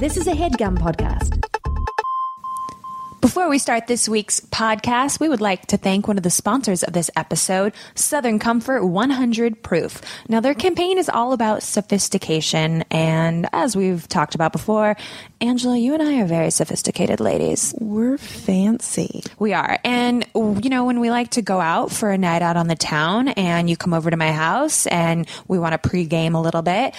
This is a headgum podcast. Before we start this week's podcast, we would like to thank one of the sponsors of this episode, Southern Comfort 100 Proof. Now, their campaign is all about sophistication, and as we've talked about before, Angela, you and I are very sophisticated ladies. We're fancy. We are. And, you know, when we like to go out for a night out on the town and you come over to my house and we want to pregame a little bit,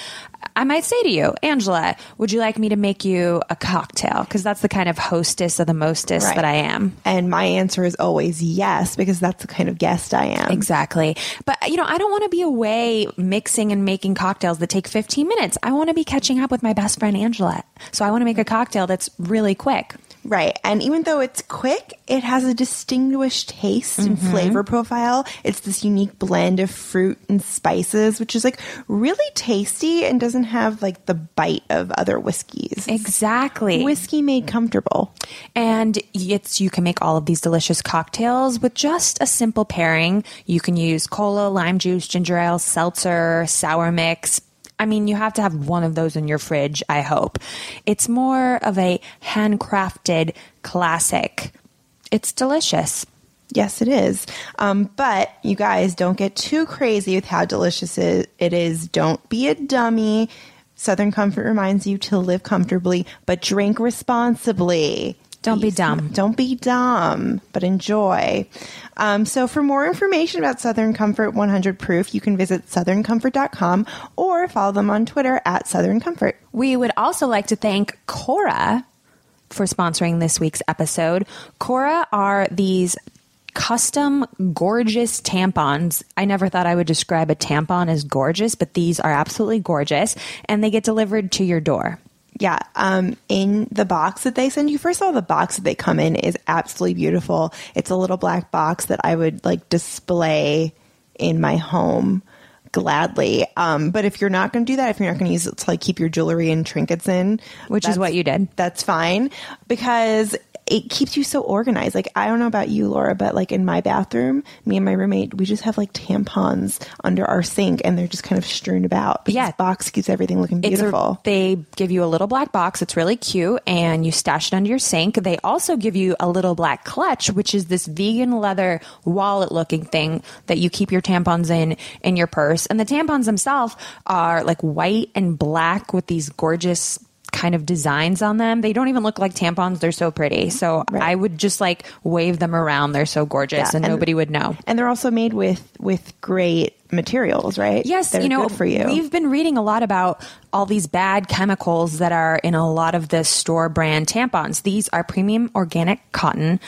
I might say to you, Angela, would you like me to make you a cocktail? Because that's the kind of hostess of the mostest Right. that I am. And my answer is always yes, because that's the kind of guest I am. Exactly. But, you know, I don't want to be away mixing and making cocktails that take 15 minutes. I want to be catching up with my best friend, Angela. So I want to make a cocktail that's really quick. Right. And even though it's quick, it has a distinguished taste and Mm-hmm. flavor profile. It's this unique blend of fruit and spices, which is like really tasty and doesn't have like the bite of other whiskeys. Exactly. Whiskey made comfortable. And it's you can make all of these delicious cocktails with just a simple pairing. You can use cola, lime juice, ginger ale, seltzer, sour mix. I mean, you have to have one of those in your fridge, I hope. It's more of a handcrafted classic. It's delicious. Yes, it is. Um, but you guys don't get too crazy with how delicious it is. Don't be a dummy. Southern Comfort reminds you to live comfortably, but drink responsibly. Don't be dumb. Don't be dumb, but enjoy. Um, so, for more information about Southern Comfort 100 Proof, you can visit southerncomfort.com or follow them on Twitter at Southern Comfort. We would also like to thank Cora for sponsoring this week's episode. Cora are these custom gorgeous tampons. I never thought I would describe a tampon as gorgeous, but these are absolutely gorgeous and they get delivered to your door. Yeah, um, in the box that they send you, first of all, the box that they come in is absolutely beautiful. It's a little black box that I would like display in my home gladly. Um, but if you're not going to do that, if you're not going to use it to like keep your jewelry and trinkets in, Which is what you did. That's fine because it keeps you so organized. Like I don't know about you, Laura, but like in my bathroom, me and my roommate, we just have like tampons under our sink, and they're just kind of strewn about. But Yeah. this box keeps everything looking It's a- beautiful. they give you a little black box. It's really cute, and you stash it under your sink. They also give you a little black clutch, which is this vegan leather wallet-looking thing that you keep your tampons in in your purse. And the tampons themselves are like white and black with these gorgeous kind of designs on them. They don't even look like tampons. They're so pretty. So Right. I would just like wave them around. They're so gorgeous, Yeah, and, and- nobody would know. and they're also made with with great materials, right? Yes, they're you know, good for you. We've been reading a lot about all these bad chemicals that are in a lot of the store brand tampons. These are premium organic cotton.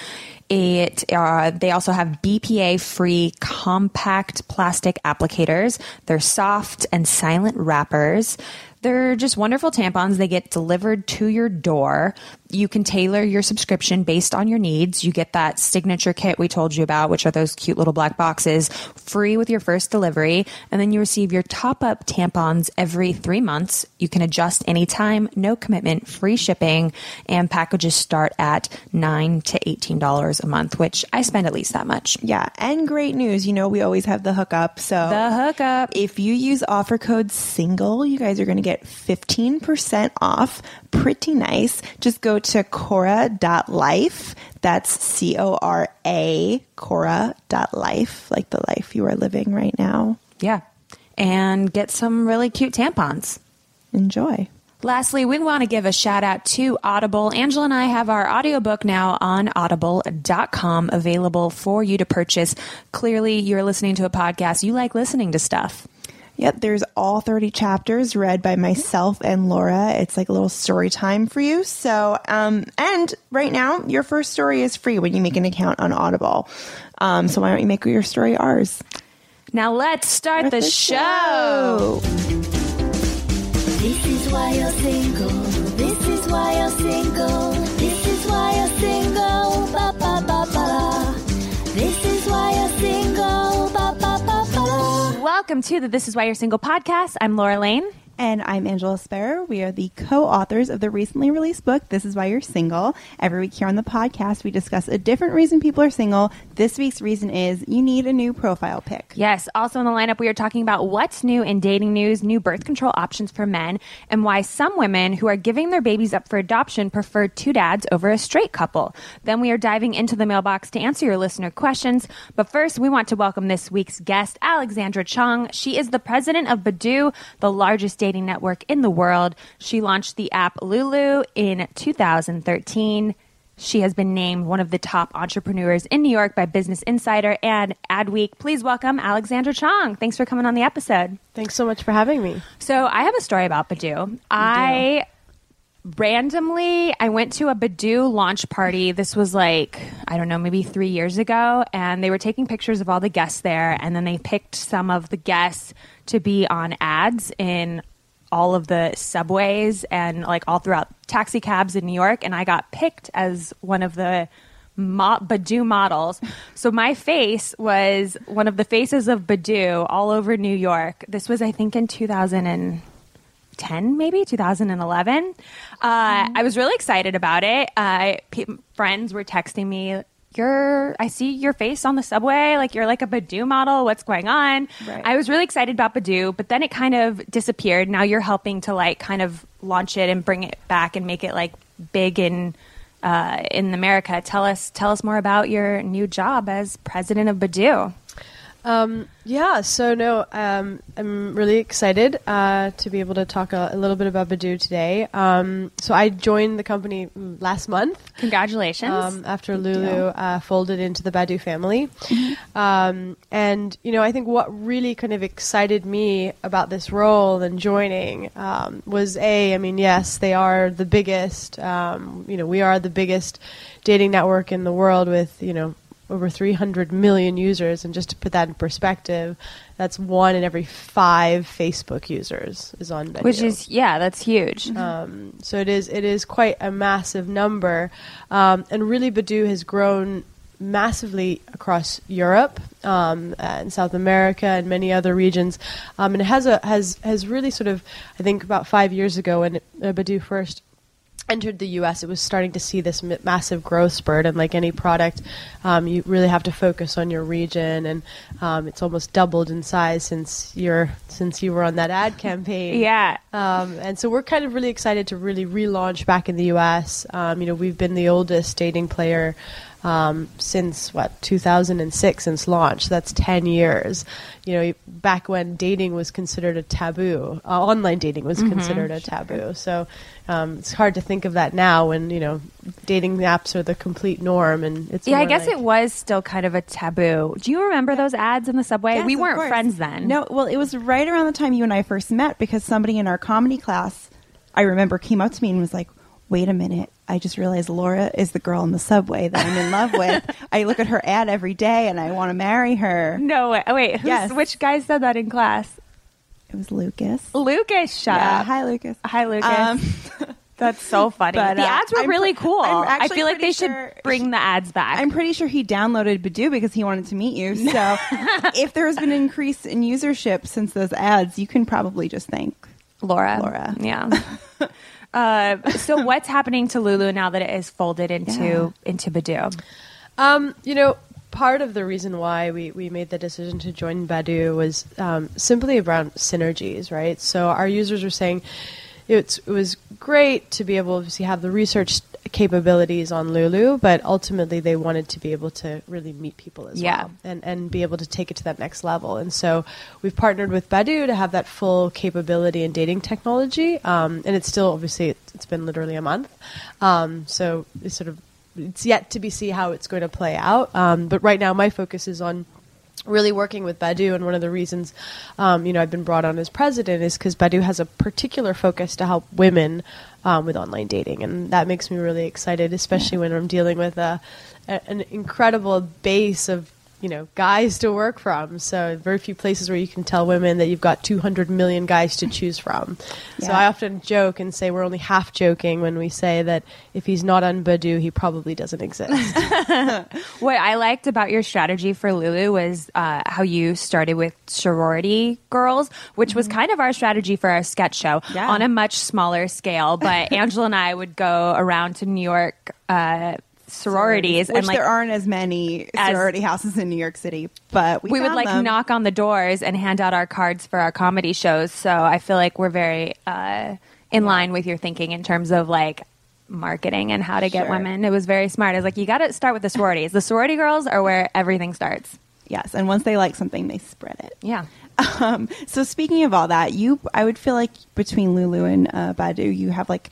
It uh, they also have BPA free compact plastic applicators. They're soft and silent wrappers. They're just wonderful tampons. They get delivered to your door. You can tailor your subscription based on your needs. You get that signature kit we told you about, which are those cute little black boxes, free with your first delivery. And then you receive your top up tampons every three months. You can adjust anytime, no commitment, free shipping, and packages start at nine to $18 a month, which I spend at least that much. yeah, and great news. You know, we always have the hookup. So The hookup. if you use offer code single, you guys are going to get 15% off. Pretty nice. Just go to cora.life. That's C O R A, cora.life, like the life you are living right now. Yeah. And get some really cute tampons. Enjoy. Lastly, we want to give a shout out to Audible. Angela and I have our audiobook now on audible.com available for you to purchase. Clearly, you're listening to a podcast. You like listening to stuff. Yep, there's all 30 chapters read by myself and Laura. It's like a little story time for you. So, um, and right now, your first story is free when you make an account on Audible. Um, so why don't you make your story ours? Now let's start the, The show. This is why you're single. This is why you're single. Welcome to the This Is Why You're Single podcast. I'm Laura Lane. And I'm Angela Sparrow. We are the co authors of the recently released book, This Is Why You're Single. Every week here on the podcast, we discuss a different reason people are single. This week's reason is you need a new profile pic. Yes. Also in the lineup, we are talking about what's new in dating news, new birth control options for men, and why some women who are giving their babies up for adoption prefer two dads over a straight couple. Then we are diving into the mailbox to answer your listener questions. But first, we want to welcome this week's guest, Alexandra Chong. She is the president of Badoo, the largest dating network in the world. She launched the app Lulu in 2013. She has been named one of the top entrepreneurs in New York by Business Insider and Adweek. Please welcome Alexandra Chong. Thanks for coming on the episode. Thanks so much for having me. So I have a story about Badoo. I randomly I went to a Badoo launch party. This was like I don't know, maybe three years ago, and they were taking pictures of all the guests there, and then they picked some of the guests to be on ads in all of the subways and like all throughout taxi cabs in New York, and I got picked as one of the mo- Badoo models. So my face was one of the faces of Badoo all over New York. This was, I think, in 2010, maybe 2011. Uh, I was really excited about it. Uh, friends were texting me. You're, I see your face on the subway. Like you're like a Badoo model. What's going on? Right. I was really excited about Badoo, but then it kind of disappeared. Now you're helping to like kind of launch it and bring it back and make it like big in uh, in America. Tell us tell us more about your new job as president of Badoo. Um, yeah, so no, um, I'm really excited uh, to be able to talk a, a little bit about Badoo today. Um, so I joined the company last month Congratulations. um, after Lulu uh, folded into the Badoo family. Um, and, you know, I think what really kind of excited me about this role and joining um, was A, I mean, yes, they are the biggest, um, you know, we are the biggest dating network in the world with, you know, over 300 million users. And just to put that in perspective, that's one in every five Facebook users is on Badoo. which is yeah, that's huge. Um, so it is it is quite a massive number, um, and really Badoo has grown massively across Europe um, and South America and many other regions, um, and it has a has has really sort of I think about five years ago when uh, Badoo first entered the U.S., it was starting to see this m- massive growth spurt. And like any product, um, you really have to focus on your region, and um, it's almost doubled in size since you're since you were on that ad campaign. yeah. Um, and so we're kind of really excited to really relaunch back in the U.S. Um, you know, we've been the oldest dating player um, since what 2006 since launch. That's 10 years. You know, back when dating was considered a taboo, uh, online dating was considered a taboo. So um, it's hard to think of that now when you know dating apps are the complete norm. And it's Yeah, I guess like- it was still kind of a taboo. Do you remember those ads in the subway? Yes, we weren't friends then. No, well, it was right around the time you and I first met because somebody in our comedy class, I remember, came up to me and was like, wait a minute. I just realized Laura is the girl in the subway that I'm in love with. I look at her ad every day and I want to marry her. No, wait. oh, wait who's, Yes. which guy said that in class? It was Lucas. Lucas, shut yeah, up. hi, Lucas. Hi, Lucas. Um, That's so funny. But, the uh, ads were I'm really cool. I feel like they should bring the ads back. I'm pretty sure he downloaded Badoo because he wanted to meet you. So if there has been an increase in usership since those ads, you can probably just thank Laura. Laura. Yeah. Uh, so what's happening to Lulu now that it is folded into Yeah. into Badoo? Um, you know, part of the reason why we, we made the decision to join Badoo was um, simply around synergies, right? So our users were saying it was great to be able to have the research capabilities on Lulu, but ultimately they wanted to be able to really meet people as Yeah. well and, and be able to take it to that next level. And so we've partnered with Badoo to have that full capability in dating technology. Um, and it's still, obviously, it's, it's been literally a month. Um, so it's sort of it's yet to be see how it's going to play out. Um, but right now, my focus is on really working with Badoo, and one of the reasons, um, you know, I've been brought on as president is because Badoo has a particular focus to help women um, with online dating, and that makes me really excited, especially when I'm dealing with a, a, an incredible base of you know guys to work from. So very few places where you can tell women that you've got 200 million guys to choose from. So I often joke and say we're only half joking when we say that if he's not on Badoo, he probably doesn't exist. What I liked about your strategy for Lulu was uh, how you started with sorority girls, which was kind of our strategy for our sketch show Yeah. on a much smaller scale. But Angela and I would go around to New York uh, sororities Which and like there aren't as many As- sorority houses in New York City, but we, we would like them. knock on the doors and hand out our cards for our comedy shows. So I feel like we're very uh, in line with your thinking in terms of like marketing and how to get Sure. women. It was very smart. I was like, you got to start with the sororities. The sorority girls are where everything starts. Yes, and once they like something, they spread it. Yeah. Um, so speaking of all that, you, I would feel like between Lulu and uh, Badoo, you have like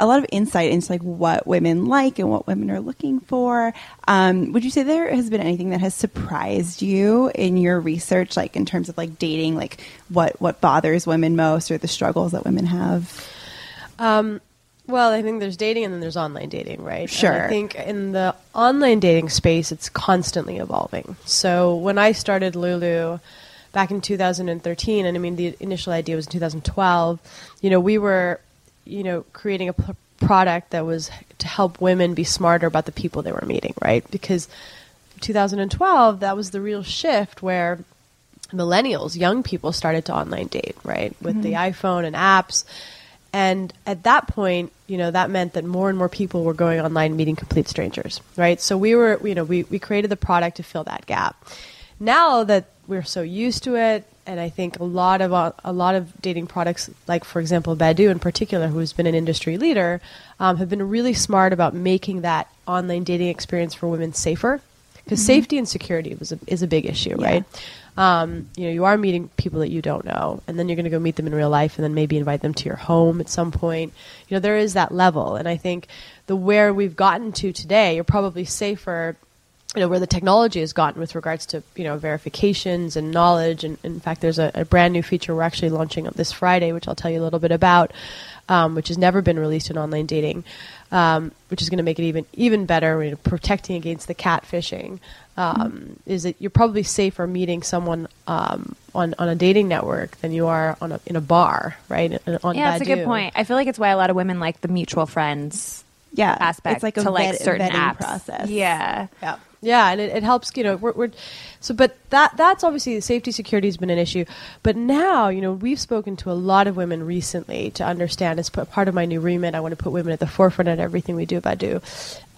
a lot of insight into like what women like and what women are looking for. Um, would you say there has been anything that has surprised you in your research, like in terms of like dating, like what what bothers women most or the struggles that women have? Um, well, I think there's dating and then there's online dating, right? And Sure. I think in the online dating space, it's constantly evolving. So when I started Lulu back in 2013, and I mean, the initial idea was in 2012, you know, we were, you know, creating a p- product that was to help women be smarter about the people they were meeting, right? Because 2012, that was the real shift where millennials, young people started to online date, right? With the mm-hmm. iPhone and apps. And at that point, you know, that meant that more and more people were going online meeting complete strangers, right? So we were, you know, we, we created the product to fill that gap. Now that we're so used to it, and I think a lot of uh, a lot of dating products, like for example Badoo in particular, who's been an industry leader, um, have been really smart about making that online dating experience for women safer, because safety and security was a, is a big issue, Yeah. right? um, you know, you are meeting people that you don't know, and then you're going to go meet them in real life, and then maybe invite them to your home at some point. You know, there is that level, and I think the where we've gotten to today, you're probably safer. You know where the technology has gotten with regards to you know verifications and knowledge, and in fact, there's a, a brand new feature we're actually launching on this Friday, which I'll tell you a little bit about, um, which has never been released in online dating, um, which is going to make it even even better. You know, protecting against the catfishing um, is that you're probably safer meeting someone um, on on a dating network than you are on a in a bar, right? On Yeah, that's a good point. I feel like it's why a lot of women like the mutual friends Yeah, aspect it's like a to like vet- certain vetting apps. process. Yeah. Yeah, yeah, and it, it helps. You know, we're, we're so, but that that's obviously safety security has been an issue. But now, you know, we've spoken to a lot of women recently to understand as part of my new remit. I want to put women at the forefront of everything we do about do.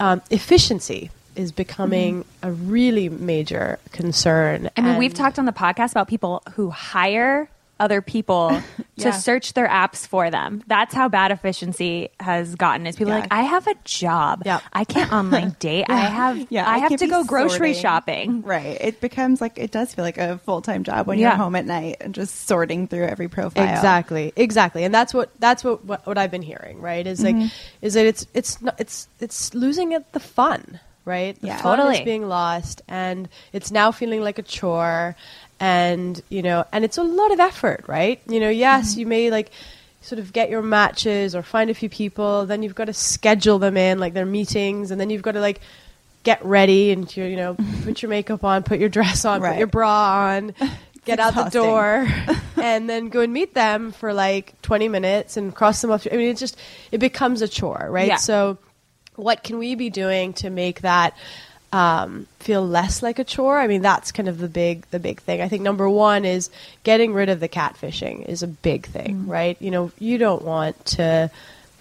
Um, efficiency is becoming a really major concern. I mean, we've talked on the podcast about people who hire other people Yeah. to search their apps for them. That's how bad efficiency has gotten. Is people are Yeah. like, I have a job. Yeah. I can't online date. I have Yeah, I I have to be go grocery sorting. shopping. Right. It becomes like it does feel like a full time job when Yeah. you're home at night and just sorting through every profile. Exactly, exactly, and that's what that's what what, what I've been hearing. Right, is like mm-hmm. is that it's it's not, it's it's losing it the fun. Right, the Yeah. fun Totally. is being lost, and it's now feeling like a chore, and you know, and it's a lot of effort. Right, you know, yes, mm-hmm. you may like sort of get your matches or find a few people, then you've got to schedule them in like their meetings, and then you've got to like get ready and you you know put your makeup on, put your dress on, put your bra on, get out the door, and then go and meet them for like 20 minutes and cross them off. I mean, it just it becomes a chore, right? Yeah. So, what can we be doing to make that um, feel less like a chore? I mean, that's kind of the big the big thing. I think number one is getting rid of the catfishing is a big thing, right? You know, you don't want to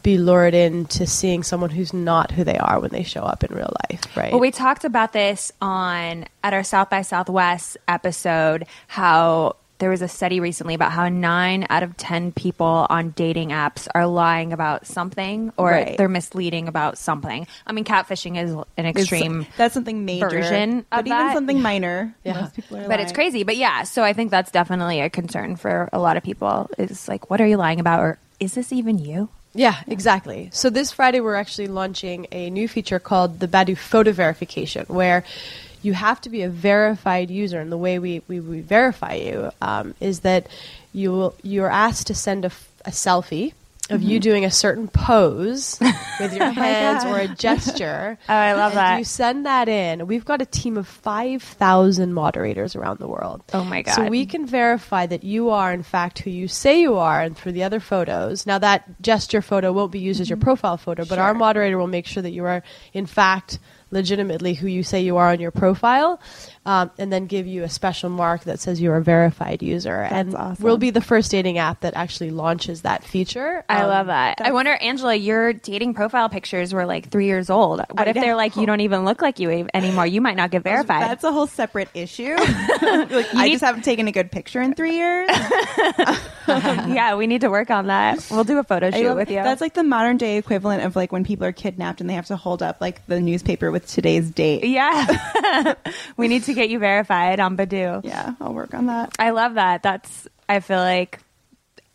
be lured into seeing someone who's not who they are when they show up in real life, right? Well, we talked about this on at our South by Southwest episode. How there was a study recently about how nine out of ten people on dating apps are lying about something or Right. they're misleading about something. I mean, catfishing is an It's- extreme that's something major version but of even that. something minor. Yeah. Most people are but it's crazy. But yeah, so I think that's definitely a concern for a lot of people. Is like, what are you lying about, or is this even you? Yeah, exactly. So this Friday we're actually launching a new feature called the Badoo Photo Verification, where you have to be a verified user, and the way we, we, we verify you um, is that you will, you're asked to send a selfie of you doing a certain pose with your hands or a gesture. Oh, I love and that. You send that in. We've got a team of 5,000 moderators around the world. Oh my god. So we can verify that you are, in fact, who you say you are and through the other photos. Now, that gesture photo won't be used as your profile photo, but our moderator will make sure that you are, in fact, legitimately who you say you are on your profile, um, and then give you a special mark that says you're a verified user. and awesome. we'll be the first dating app that actually launches that feature. I Um, love that. I wonder, Angela, your dating profile pictures were like three years old. What if they're like, you don't even look like you anymore? You might not get verified. That's a whole separate issue. like, I need- just haven't taken a good picture in three years. yeah, we need to work on that. We'll do a photo shoot love- with you. That's like the modern day equivalent of like when people are kidnapped and they have to hold up like the newspaper with today's date. yeah. we need to get you verified on Badoo. Yeah, I'll work on that. I love that. That's, I feel like.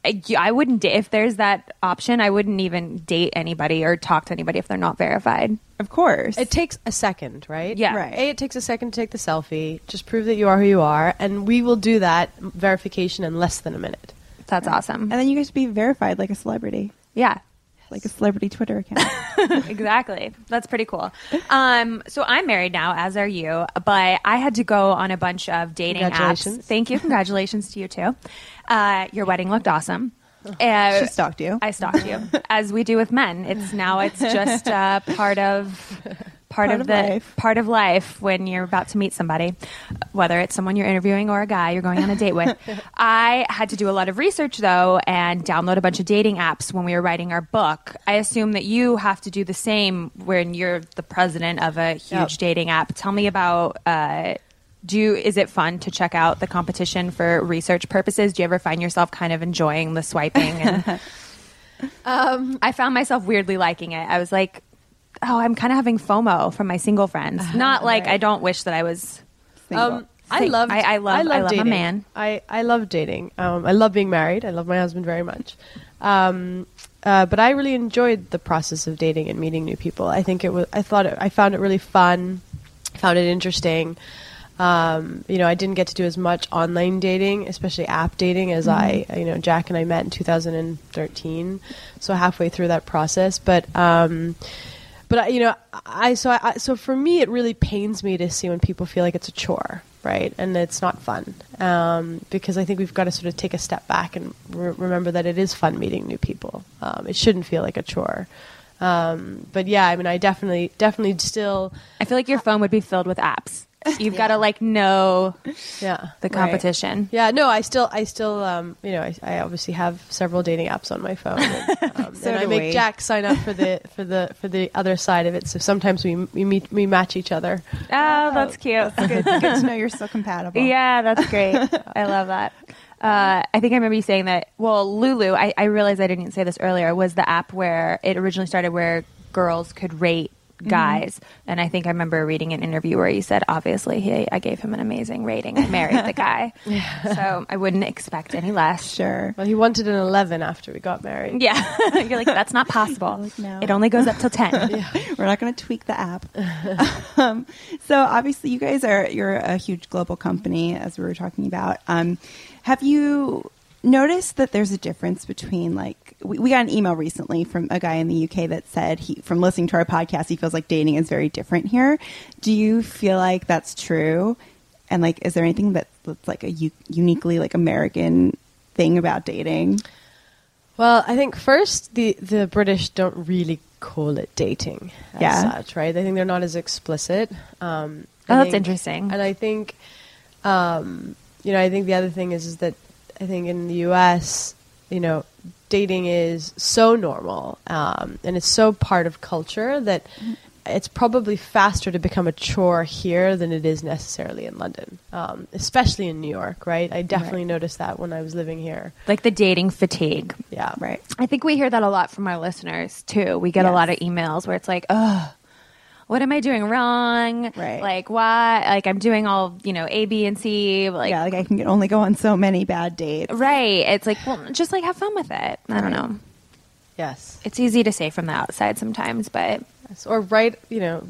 I I wouldn't da- if there's that option. I wouldn't even date anybody or talk to anybody if they're not verified. Of course. It takes a second, right? Yeah. Right. A, it takes a second to take the selfie. Just prove that you are who you are, and we will do that verification in less than a minute. That's awesome. and then you get to be verified like a celebrity, Yeah. Like a celebrity Twitter account. exactly. That's pretty cool. Um, so I'm married now, as are you, but I had to go on a bunch of dating apps. Thank you. Congratulations to you too. Uh, your wedding looked awesome. Uh, she stalked you. I stalked you, as we do with men. It's now it's just uh, part of part, Part of, of the life. part of life when you're about to meet somebody, whether it's someone you're interviewing or a guy you're going on a date with. I had to do a lot of research though and download a bunch of dating apps when we were writing our book. I assume that you have to do the same when you're the president of a huge Yep. dating app. Tell me about. Uh, do you, is it fun to check out the competition for research purposes? Do you ever find yourself kind of enjoying the swiping? And Um, I found myself weirdly liking it. I was like, oh, I'm kind of having FOMO from my single friends. Not like I don't wish that I was. Single. Um, I love. I- I love- I love a dating. man. I I love dating. Um, I love being married. I love my husband very much. Um, uh, but I really enjoyed the process of dating and meeting new people. I think it was. I thought it, I found it really fun. Found it interesting. Um, you know, I didn't get to do as much online dating, especially app dating, as I, you know, Jack and I met in 2013, so halfway through that process. But, um, but you know, I so I, so for me, it really pains me to see when people feel like it's a chore, right, and it's not fun, um, because I think we've got to sort of take a step back and re- remember that it is fun meeting new people. Um, it shouldn't feel like a chore. Um, but yeah, I mean, I definitely, definitely still, I feel like your phone would be filled with apps. You've got to like know yeah, the competition. Yeah, no, I still, I still, um, you know, I, I obviously have several dating apps on my phone, and, um, So and I make we. Jack sign up for the for the for the other side of it. So sometimes we we meet we match each other. Oh, that's cute. good, good to know you're so compatible. Yeah, that's great. I love that. Uh, I think I remember you saying that. Well, Lulu, I, I realized I didn't say this earlier, was the app where it originally started where girls could rate guys. And I think I remember reading an interview where you said, obviously, he, I gave him an amazing rating. I married the guy. So I wouldn't expect any less. Sure. Well, he wanted an eleven after we got married. Yeah. You're like, that's not possible. Like, no. It only goes up till 10. We're not going to tweak the app. um, so obviously, you guys are you're a huge global company, as we were talking about. Um, have you noticed that there's a difference between like we, we got an email recently from a guy in the UK that said he from listening to our podcast he feels like dating is very different here. Do you feel like that's true? And like, is there anything that, that's like a u- uniquely like American thing about dating? Well, I think first the the British don't really call it dating as Yeah. such, right? I think they're not as explicit. Um, Oh, I that's think- interesting. And I think, um, you know, I think the other thing is is that I think in the U.S., you know, dating is so normal um, and it's so part of culture that it's probably faster to become a chore here than it is necessarily in London, um, especially in New York, right? I definitely noticed that when I was living here. Like the dating fatigue. Yeah, Right. I think we hear that a lot from our listeners too. We get a lot of emails where it's like, "Oh, what am I doing wrong? Right. Like why? Like I'm doing all you know A, B, and C. Like yeah, like I can only go on so many bad dates. right. It's like well, just like have fun with it. I don't know. Yes. It's easy to say from the outside sometimes, but Yes, or write, you know,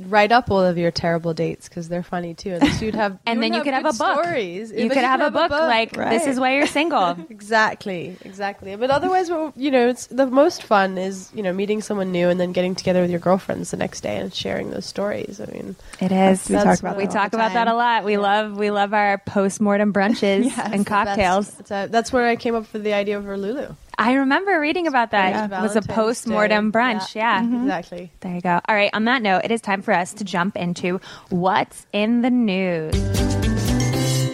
write up all of your terrible dates because they're funny too. Least you'd have, and then you could have a book. Stories. You could have, a book, like this is why you're single. Exactly, exactly. But otherwise, well, you know, it's the most fun is you know meeting someone new and then getting together with your girlfriends the next day and sharing those stories. I mean, It is. We talk about we talk about that a lot. We love we love our post mortem brunches and cocktails. That's, that's, that's where I came up with the idea for Lulu. I remember reading about that. Yeah. It was a Valentine's post mortem brunch. Yeah. Mm-hmm. exactly. There you go. All right. On that note, it is time for us to jump into what's in the news.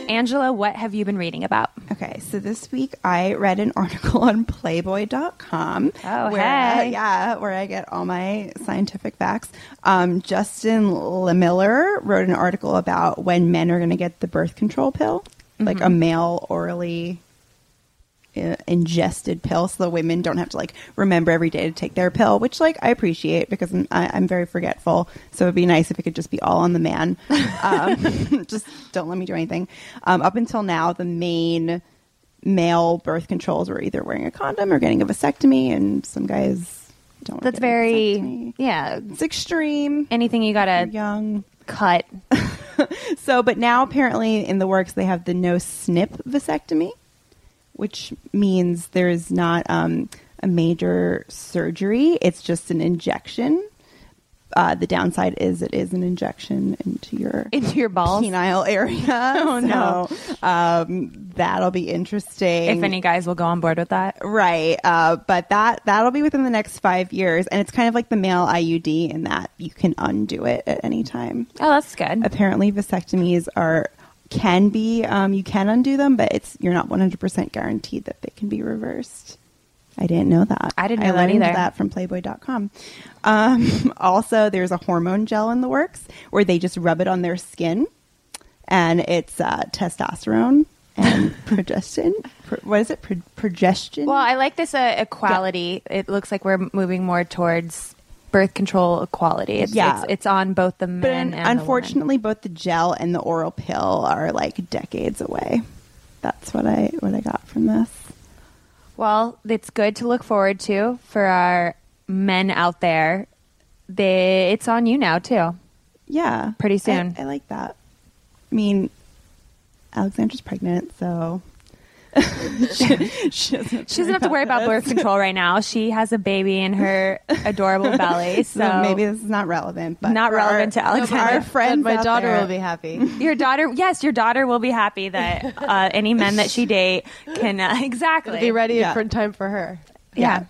Angela, what have you been reading about? Okay, so this week I read an article on Playboy.com. Oh, where, hey. yeah, where I get all my scientific facts. Um, Justin Lehmiller wrote an article about when men are going to get the birth control pill, like Mm-hmm. a male orally uh, ingested pill, so the women don't have to like remember every day to take their pill, which like I appreciate because I'm, I, I'm very forgetful. So it'd be nice if it could just be all on the man. Um, just don't let me do anything. Um, up until now, the main male birth controls were either wearing a condom or getting a vasectomy, and some guys don't. That's very, vasectomy. yeah. It's extreme. Anything you got They're to young. cut. So, but now apparently in the works they have the no snip vasectomy, which means there is not um, a major surgery. It's just an injection. Uh, the downside is it is an injection into your Into your balls? penile area. oh no. um, that'll be interesting. If any guys will go on board with that. Right, uh, but that that'll be within the next five years, and it's kind of like the male IUD in that you can undo it at any time Oh, that's good. apparently vasectomies are can be um, you can undo them but it's you're not 100% guaranteed that they can be reversed. I didn't know that. I didn't know that learned either. that from playboy.com um, also there's a hormone gel in the works where they just rub it on their skin and it's uh, testosterone and progestin Pro- what is it? Pro- progestin? Well, I like this uh, equality. It looks like we're moving more towards birth control equality. It's, Yeah. it's, it's on both the men but and the women. unfortunately both the gel and the oral pill are like decades away that's what i what i got from this Well, it's good to look forward to for our men out there. They, it's on you now too. Yeah. Pretty I- soon. I, like that. I mean, Alexandra's pregnant, so she, she doesn't have to, She doesn't have to worry about birth control right now. She has a baby in her adorable belly, so, So maybe this is not relevant, but Not for relevant to Alexander. Alexandra. Our friends, my daughter there- will be happy. your daughter. Yes, your daughter will be happy that uh, any men that she date can uh, exactly be ready Yeah. for time for her. Yeah.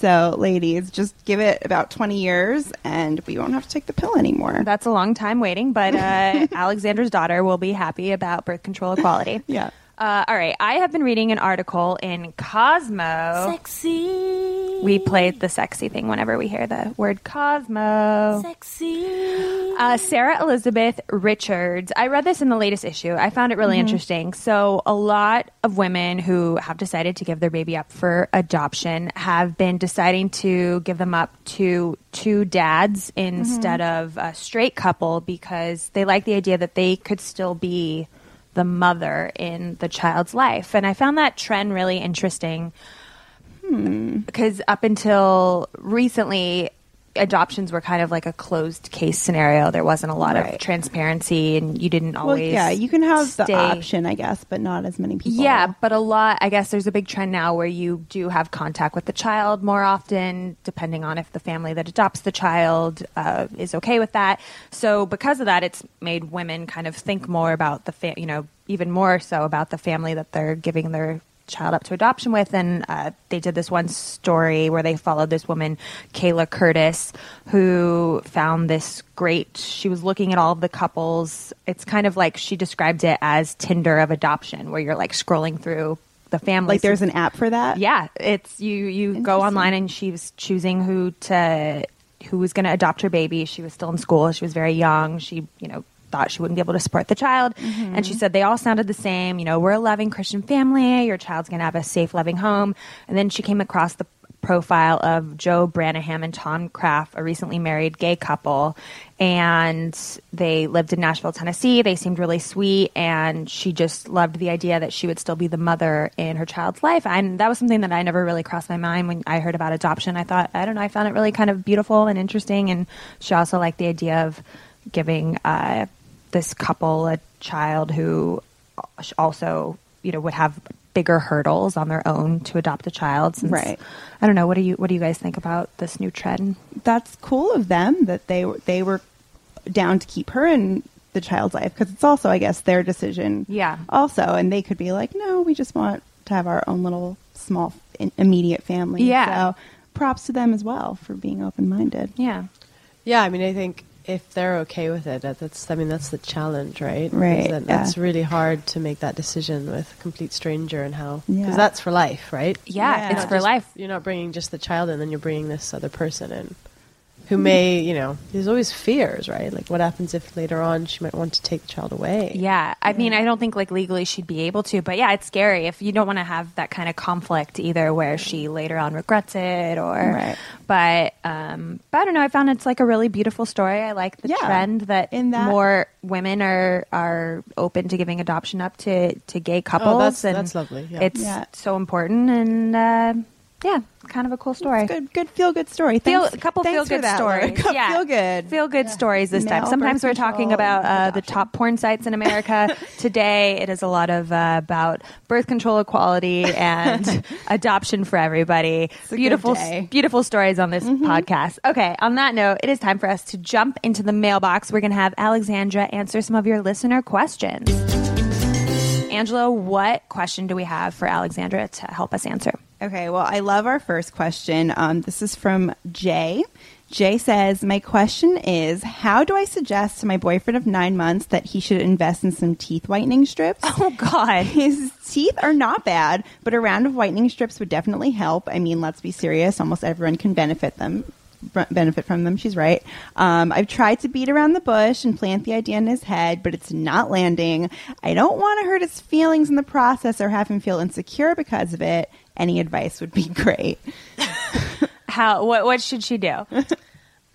So, ladies, just give it about 20 years and we won't have to take the pill anymore. That's a long time waiting, but uh, Alexander's daughter will be happy about birth control equality. Yeah. Uh, all right. I have been reading an article in Cosmo. Sexy. We play the sexy thing whenever we hear the word Cosmo. Sexy. Uh, Sarah Elizabeth Richards. I read this in the latest issue. I found it really interesting. So, a lot of women who have decided to give their baby up for adoption have been deciding to give them up to two dads instead of a straight couple because they like the idea that they could still be the mother in the child's life. And I found that trend really interesting hmm. because up until recently adoptions were kind of like a closed case scenario there wasn't a lot Right. of transparency and you didn't Well, always yeah, you can have the option, I guess, but not as many people. yeah but a lot i guess there's a big trend now where you do have contact with the child more often depending on if the family that adopts the child uh, is okay with that so because of that it's made women kind of think more about the fa- you know even more so about the family that they're giving their child up to adoption with and uh, they did this one story where they followed this woman kayla curtis who found this great she was looking at all of the couples. It's kind of like she described it as tinder of adoption where you're like scrolling through the family. Like there's an app for that? yeah it's you you go online and she was choosing who to who was going to adopt her baby. She was still in school. She was very young. She you know thought she wouldn't be able to support the child and she said they all sounded the same you know we're a loving christian family your child's going to have a safe loving home and then she came across the profile of Joe Branaham and Tom Kraft, a recently married gay couple, and they lived in Nashville, Tennessee. They seemed really sweet, and she just loved the idea that she would still be the mother in her child's life. And that was something that I never really crossed my mind when I heard about adoption. I thought, I don't know, I found it really kind of beautiful and interesting. And she also liked the idea of giving uh, this couple a child who also, you know, would have bigger hurdles on their own to adopt a child. Since, Right. I don't know. What do you What do you guys think about this new trend? That's cool of them that they were they were down to keep her in the child's life because it's also, I guess, their decision. Yeah. Also, and they could be like, no, we just want to have our own little small immediate family. Yeah. So props to them as well for being open minded. Yeah. Yeah, I mean, I think if they're okay with it, that's I mean, that's the challenge, right? Right, Is that- yeah. That's really hard to make that decision with a complete stranger and how because Yeah. that's for life, right? Yeah, Yeah. it's for just- life. You're not bringing just the child in, then you're bringing this other person in, who may, you know, there's always fears, right? Like, what happens if later on she might want to take the child away? Yeah, I mean, I don't think like legally she'd be able to, but yeah, it's scary if you don't want to have that kind of conflict either, where she later on regrets it or. Right. But um, but I don't know. I found it's like a really beautiful story. I like the Yeah. trend that, In that- more women are are open to giving adoption up to to gay couples. Oh, that's- and that's lovely, yeah. It's Yeah. so important, and uh, yeah, kind of a cool story. Good, good feel good story. Feel, a couple thanks feel good that, Laura. stories. Couple yeah. Feel good. Feel good stories this time. Sometimes we're talking about uh, the top porn sites in America. Today it is a lot of uh, about birth control equality and adoption for everybody. a good Beautiful, day. Mm-hmm. beautiful stories on this podcast. Okay, on that note, it is time for us to jump into the mailbox. We're going to have Alexandra answer some of your listener questions. Angela, what question do we have for Alexandra to help us answer? Okay, well, I love our first question. Um, this is from Jay. Jay says, My question is How do I suggest to my boyfriend of nine months that he should invest in some teeth whitening strips? Oh God. His teeth are not bad, but a round of whitening strips would definitely help. I mean, let's be serious. Almost everyone can benefit them. B- Benefit from them. She's right. Um, I've tried to beat around the bush and plant the idea in his head, but it's not landing. I don't want to hurt his feelings in the process or have him feel insecure because of it. Any advice would be great. How? What? What should she do?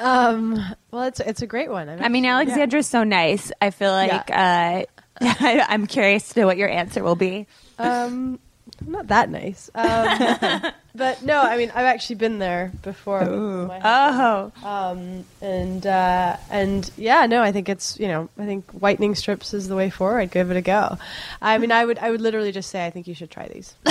Um, well, it's it's a great one. I mean, Alexandra's so nice. I feel like uh, I, I'm curious to know what your answer will be. um, I'm not that nice. Um, but no, I mean, I've actually been there before. with my husband. Oh, Um, and uh, and yeah, no, I think it's you know, I think whitening strips is the way forward. Give it a go. I mean, I would I would literally just say I think you should try these.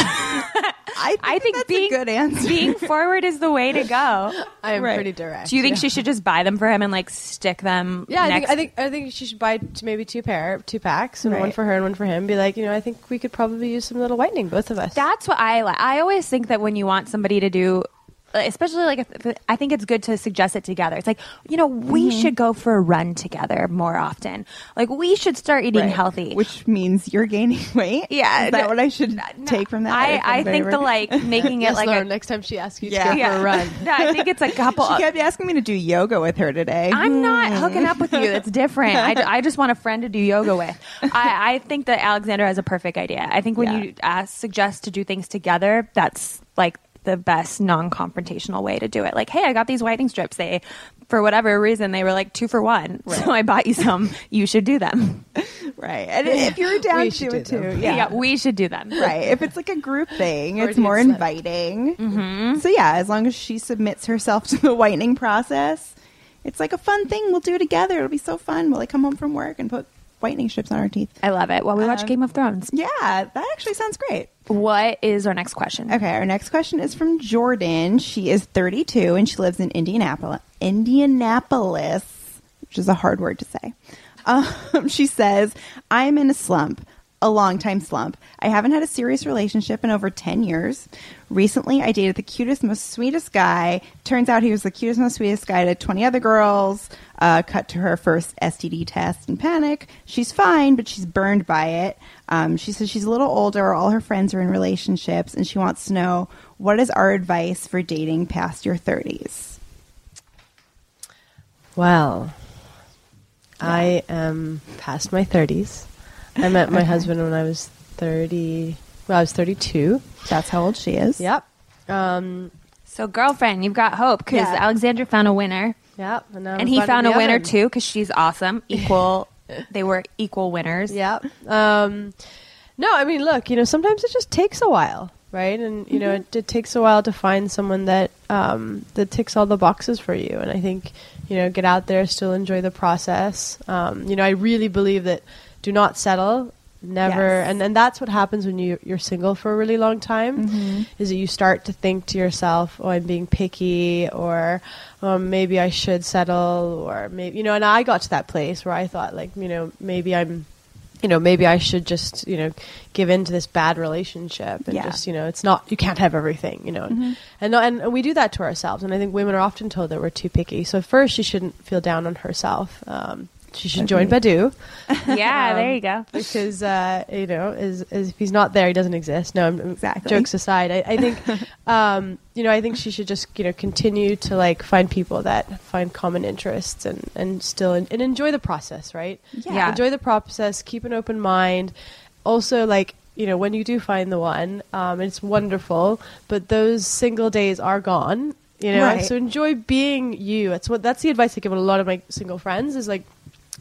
I think, I think that's being a good answer. being forward is the way to go. I am Right. pretty direct. Do you think yeah. she should just buy them for him and like stick them? Yeah, I think I think I think she should buy maybe two pair, two packs, and one for her and one for him. Be like, you know, I think we could probably use some little whitening, both of us. That's what I like. I always think that when you want somebody to do, Uh, especially like, if, if- I think it's good to suggest it together. It's like, you know, we Mm-hmm. should go for a run together more often. Like, we should start eating Right. healthy. Which means you're gaining weight. Yeah, Is that no- what I should take from that? I, I think the like making yes, it like Lauren, a next time she asks you Yeah. to go for a run. No, I think it's a couple. She kept asking me to do yoga with her today. I'm not hooking up with you. Hmm. It's different. I, I just want a friend to do yoga with. I, I think that Alexander has a perfect idea. I think when Yeah. you ask, suggest to do things together, that's like the best non-confrontational way to do it. Like, hey, I got these whitening strips. They, for whatever reason, they were like two for one. So I bought you some. You should do them. right. And if you're down to should it them. too, Yeah, yeah. we should do them. Right. If it's like a group thing, it's more inviting. Mm-hmm. So yeah, as long as she submits herself to the whitening process, it's like a fun thing. We'll do together. It'll be so fun. We'll like come home from work and put whitening strips on our teeth. I love it. While we watch Um, Game of Thrones. Yeah, that actually sounds great. What is our next question? Okay, our next question is from Jordan. She is 32 and she lives in Indianapolis, Indianapolis, which is a hard word to say. Um, she says, "I'm in a slump, a long time slump. I haven't had a serious relationship in over 10 years. Recently, I dated the cutest, most sweetest guy. Turns out he was the cutest, most sweetest guy to 20 other girls. Uh, cut to her first STD test and panic. She's fine, but she's burned by it. Um, she says she's a little older. All her friends are in relationships, and she wants to know what is our advice for dating past your 30s. Well, I am past my 30s. I met my husband when I was 30. Well, I was 32. That's how old she is. Yep. Um, So, girlfriend, you've got hope because Yeah. Alexandra found a winner, Yeah, and, now I'm and he fun in found a winner oven. too because she's awesome. Equal, they were equal winners. Yeah. Um, no, I mean, look, you know, sometimes it just takes a while, right? And you know, it, it takes a while to find someone that um, that ticks all the boxes for you. And I think you know, get out there, still enjoy the process. Um, you know, I really believe that do not settle. Never, Yes. and and that's what happens when you you're single for a really long time. Is that you start to think to yourself, "Oh, I'm being picky," or um, "Maybe I should settle," or maybe you know. And I got to that place where I thought, like, you know, maybe I'm you know, maybe I should just, you know, give in to this bad relationship and Yeah. just, you know, it's not, you can't have everything, you know, and, and, and we do that to ourselves. And I think women are often told that we're too picky. So first, she shouldn't feel down on herself. Um, she should join Badoo Yeah, Um, there you go. because, uh, you know, is, is if he's not there, he doesn't exist. No, I'm, Exactly. jokes aside, I, I think, um, you know, I think she should just, you know, continue to like find people that find common interests and, and still, and enjoy the process, right? Yeah. enjoy the process keep an open mind also like you know when you do find the one um, it's wonderful but those single days are gone you know Right. so enjoy being you that's what that's the advice i give a lot of my single friends is like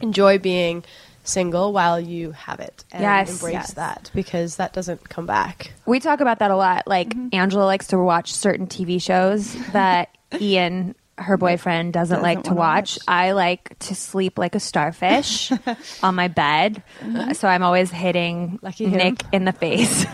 enjoy being single while you have it and Yes. embrace Yes. that because that doesn't come back We talk about that a lot. Like Mm-hmm. Angela likes to watch certain TV shows that Ian, her boyfriend, doesn't, Doesn't like to watch. watch. I like to sleep like a starfish on my bed, so I'm always hitting Mm-hmm. Lucky him. Nick in the face.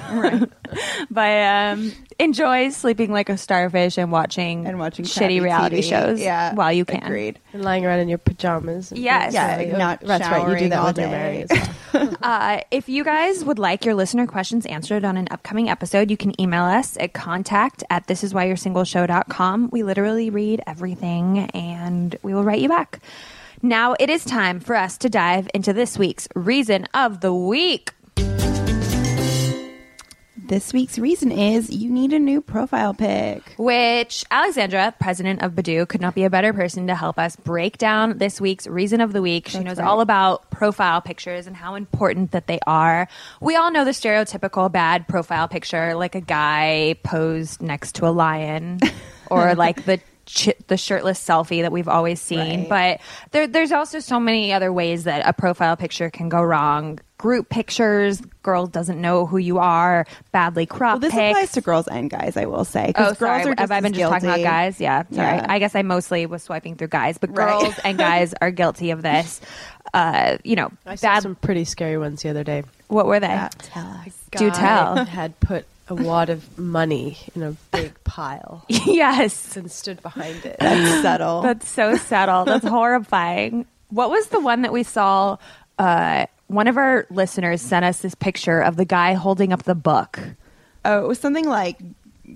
but um, enjoy sleeping like a starfish and watching And watching shitty reality TV. shows Yeah, while you can. Agreed. and lying around in your pajamas Yes. Yeah, Right. not that's right you do that all day. married well. Uh, if you guys would like your listener questions answered on an upcoming episode, you can email us at contact at thisiswhyyoursingleshow.com. We literally read everything and we will write you back. Now it is time for us to dive into this week's reason of the week. This week's reason is you need a new profile pic. which Alexandra, president of Badoo, could not be a better person to help us break down this week's reason of the week. She That's knows right. all about profile pictures and how important that they are. We all know the stereotypical bad profile picture, like a guy posed next to a lion, or like the. Ch- the shirtless selfie that we've always seen, Right. but there, there's also so many other ways that a profile picture can go wrong. Group pictures, girl doesn't know who you are, badly Well, cropped this pics. applies to girls and guys, I will say. 'cause Oh, girls sorry. are just Have I been as just talking about guys? Yeah, sorry. Yeah. I guess I mostly was swiping through guys, but Right. girls and guys are guilty of this. Uh, you know, i saw bad. some pretty scary ones the other day what were they? Yeah, tell us. Do tell. had put a wad of money in a big pile yes, and stood behind it. That's subtle. that's so subtle. That's horrifying. What was the one that we saw? Uh, one of our listeners sent us this picture of the guy holding up the book. oh, it was something like,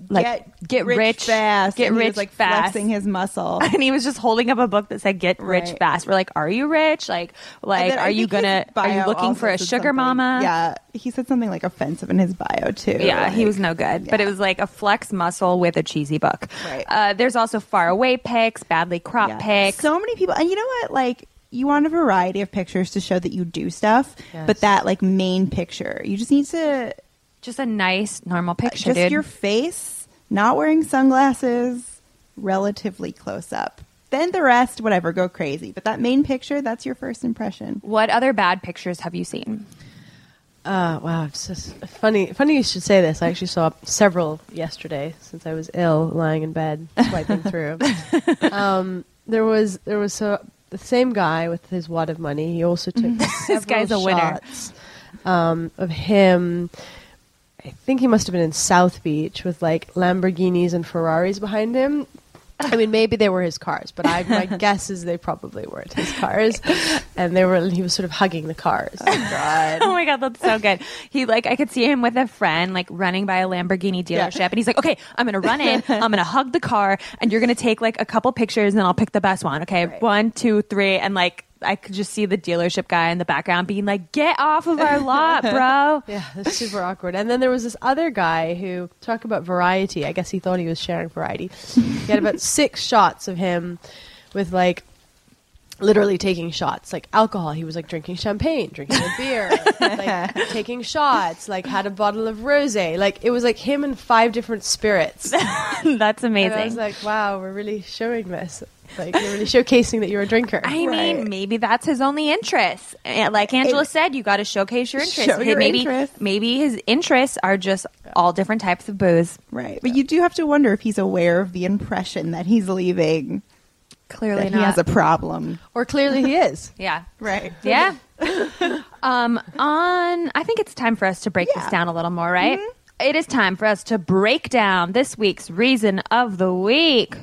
Like, get, get rich- fast. get and he was, rich like fast. flexing his muscle. And he was just holding up a book that said "Get rich Right. fast." We're like, "Are you rich? Like, like, And then I are you gonna? Are you looking for a sugar mama?" Yeah, he said something like offensive in his bio too. Yeah, he was no good. But it was like a flex muscle with a cheesy book. Right. Uh, there's also far away pics, badly cropped Yeah. pics. So many people, and you know what? Like, you want a variety of pictures to show that you do stuff, Yes. but that like main picture, you just need to just a nice, normal picture, just dude. your face, not wearing sunglasses, relatively close up. Then the rest, whatever, go crazy. But that main picture, that's your first impression. what other bad pictures have you seen? Uh, wow, it's just funny. Funny you should say this. I actually saw several yesterday since I was ill, lying in bed, swiping through. um, there was there was so, the same guy with his wad of money. He also took This guy's a winner. um, of him. I think he must have been in South Beach with like Lamborghinis and Ferraris behind him. I mean, maybe they were his cars, but I, my guess is they probably weren't his cars, and they were. He was sort of hugging the cars. Oh, God. Oh my god, that's so good. He like I could see him with a friend like running by a Lamborghini dealership, and he's like, "Okay, I'm gonna run in, I'm gonna hug the car, and you're gonna take like a couple pictures, and then I'll pick the best one. Okay, one, two, three, and like." I could just see the dealership guy in the background being like, "Get off of our lot, bro!" Yeah, it's super awkward. And then there was this other guy who talk about variety. I guess he thought he was sharing variety. He had about six shots of him with like literally taking shots, like alcohol. He was like drinking champagne, drinking a beer, like taking shots, like had a bottle of rosé. Like it was like him and five different spirits. And That's I was like, wow, we're really showing this. Like you're really showcasing that you're a drinker. I mean, maybe that's his only interest. And Like Angela said, you got to showcase your interests. Show your maybe, interests. maybe his interests are just all different types of booze. Right. But you do have to wonder if he's aware of the impression that he's leaving. Clearly that he has a problem. or clearly he is. yeah. Right. Yeah. um, on, I think it's time for us to break this down a little more, right? It is time for us to break down this week's reason of the week.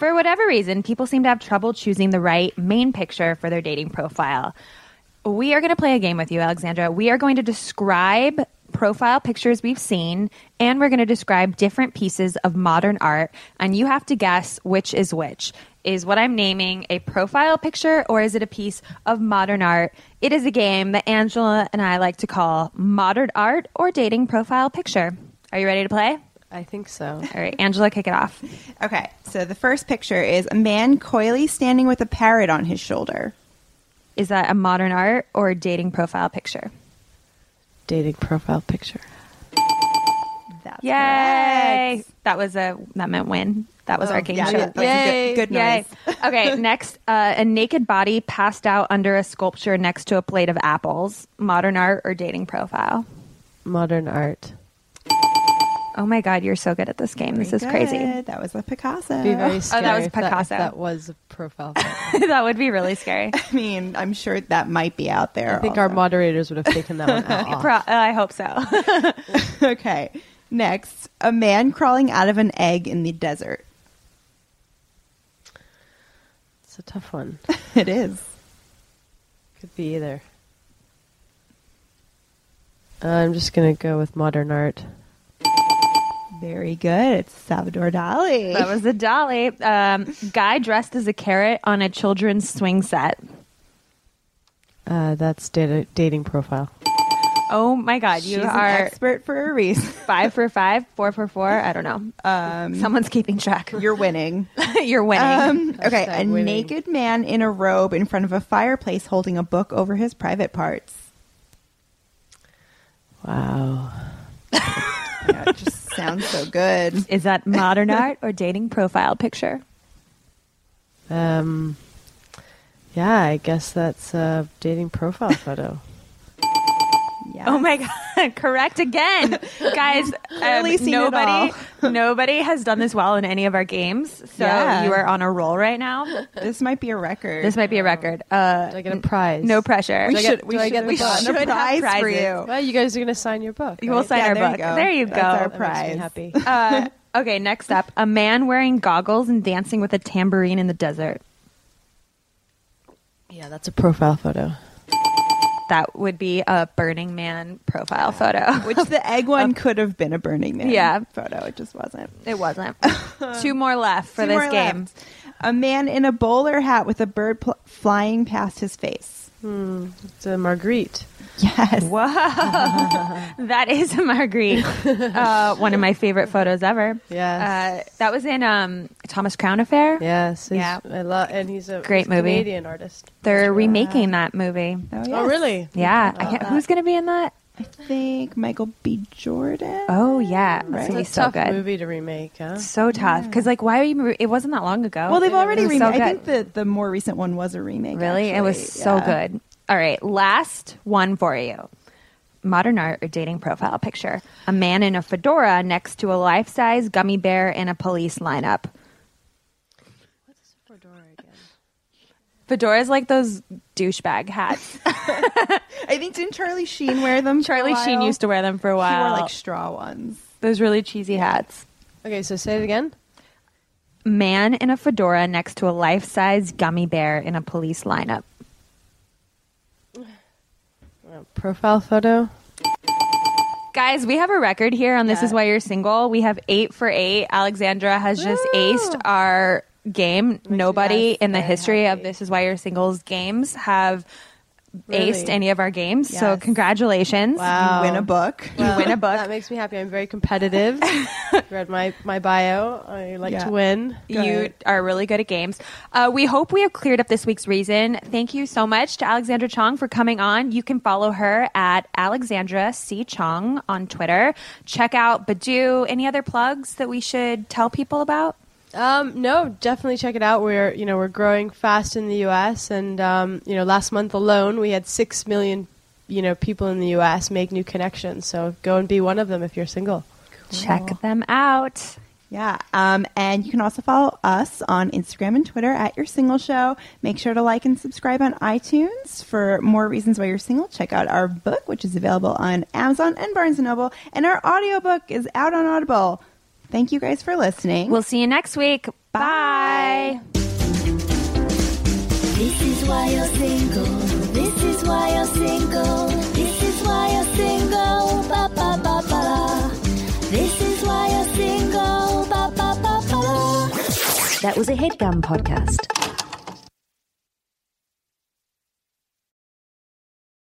For whatever reason, people seem to have trouble choosing the right main picture for their dating profile. We are going to play a game with you, Alexandra. We are going to describe profile pictures we've seen, and we're going to describe different pieces of modern art, and you have to guess which is which. Is what I'm naming a profile picture, or is it a piece of modern art? It is a game that Angela and I like to call modern art or dating profile picture. Are you ready to play? I think so. All right, Angela, kick it off. Okay. So the first picture is a man coyly standing with a parrot on his shoulder. Is that a modern art or a dating profile picture? Dating profile picture. That's Yay! correct. That was a that meant win. That was Oh, our game Yeah, show. that was a Yay. good, good Yay. noise. okay, next, uh, a naked body passed out under a sculpture next to a plate of apples. Modern art or dating profile? Modern art. Oh my god, you're so good at this game. this is Very crazy. That was a Picasso. Be very Oh, that was if if Picasso. that was a profile. that would be really scary. I mean, I'm sure that might be out there. I think our moderators would have taken that one out. Pro- uh, I hope so. okay. Next, a man crawling out of an egg in the desert. It's a tough one. It is. Could be either. Uh, I'm just gonna go with modern art. Very good. It's Salvador Dali. that was a Dali. Um, guy dressed as a carrot on a children's swing set. Uh, that's data, dating profile. Oh my god, you She's an are expert for a reason. five for five, four for four. I don't know. Um, Someone's keeping track. you're winning. You're winning. Um, okay, a winning. naked man in a robe in front of a fireplace holding a book over his private parts. Wow. Yeah, just sounds so good. Is that modern art or dating profile picture? Um, yeah, I guess that's a dating profile photo. Yeah. Oh my god! Correct again, guys. Um, nobody, nobody has done this well in any of our games. So Yeah. you are on a roll right now. This might be a record. This might be a record. Uh, Do I get a prize? no pressure. we I should. get- we do I should get the have gotten should a have prize for prizes. you. Well, you guys are gonna sign your book. You will sign Yeah, our there book. go. There you That's go. our That makes me prize. happy. Uh, okay, next up, a man wearing goggles and dancing with a tambourine in the desert. yeah, that's a profile photo. That would be a Burning Man profile photo. Which the egg one could have been a Burning Man Yeah. photo. It just wasn't. It wasn't. Two more left for Two this more game. left. A man in a bowler hat with a bird pl- flying past his face. Hmm. It's a Magritte. Yes. Whoa, that is a Magritte. Uh, one of my favorite photos ever. Yes. Uh, that was in um, Thomas Crown Affair. Yes. Yeah. I love, and he's a Great he's movie. Canadian artist. They're remaking that movie. Oh, Oh, really? Yeah, I can't, who's going to be in that? I think Michael B. Jordan. Oh yeah, Right. it's It's a so tough good. movie to remake, huh? So tough because like why are you? re- It wasn't that long ago. Well, they've already remade. so I think good. the the more recent one was a remake. really it was actually. so Yeah. good. All right, last one for you. Modern art or dating profile picture. A man in a fedora next to a life-size gummy bear in a police lineup. What's a fedora again? Fedoras like those douchebag hats. I think didn't Charlie Sheen wear them? Charlie Sheen used to wear them for a He while. wore like straw ones. those really cheesy hats. Okay, so say it again. Man in a fedora next to a life-size gummy bear in a police lineup. Profile photo. Guys, we have a record here on This. Is Why You're Single. We have eight for eight. Alexandra has just aced our game. Nobody in the very history of happy. This Is Why You're Single's games have Really? aced any of our games. So congratulations. Wow. You win a book. Well, win a book. That makes me happy. I'm very competitive. Read my, my bio. I like Yeah. to win. You are really good at games. Uh, we hope we have cleared up this week's reason. Thank you so much to Alexandra Chong for coming on. You can follow her at Alexandra C. Chong on Twitter. Check out Badoo. Any other plugs that we should tell people about? Um, no, definitely check it out. We're you know we're growing fast in the U.S. and um, you know last month alone we had six million you know people in the U.S. make new connections. So go and be one of them if you're single. Check them out. Yeah. Um, and you can also follow us on Instagram and Twitter at Your Single Show. Make sure to like and subscribe on iTunes for more reasons why you're single. Check out our book, which is available on Amazon and Barnes & Noble. And our audiobook is out on Audible. Thank you guys for listening. We'll see you next week. Bye. This is why you're single. This is why you're single. This is why you're single. Ba ba ba ba. This is why you're single. Ba ba ba ba. That was a headgum podcast.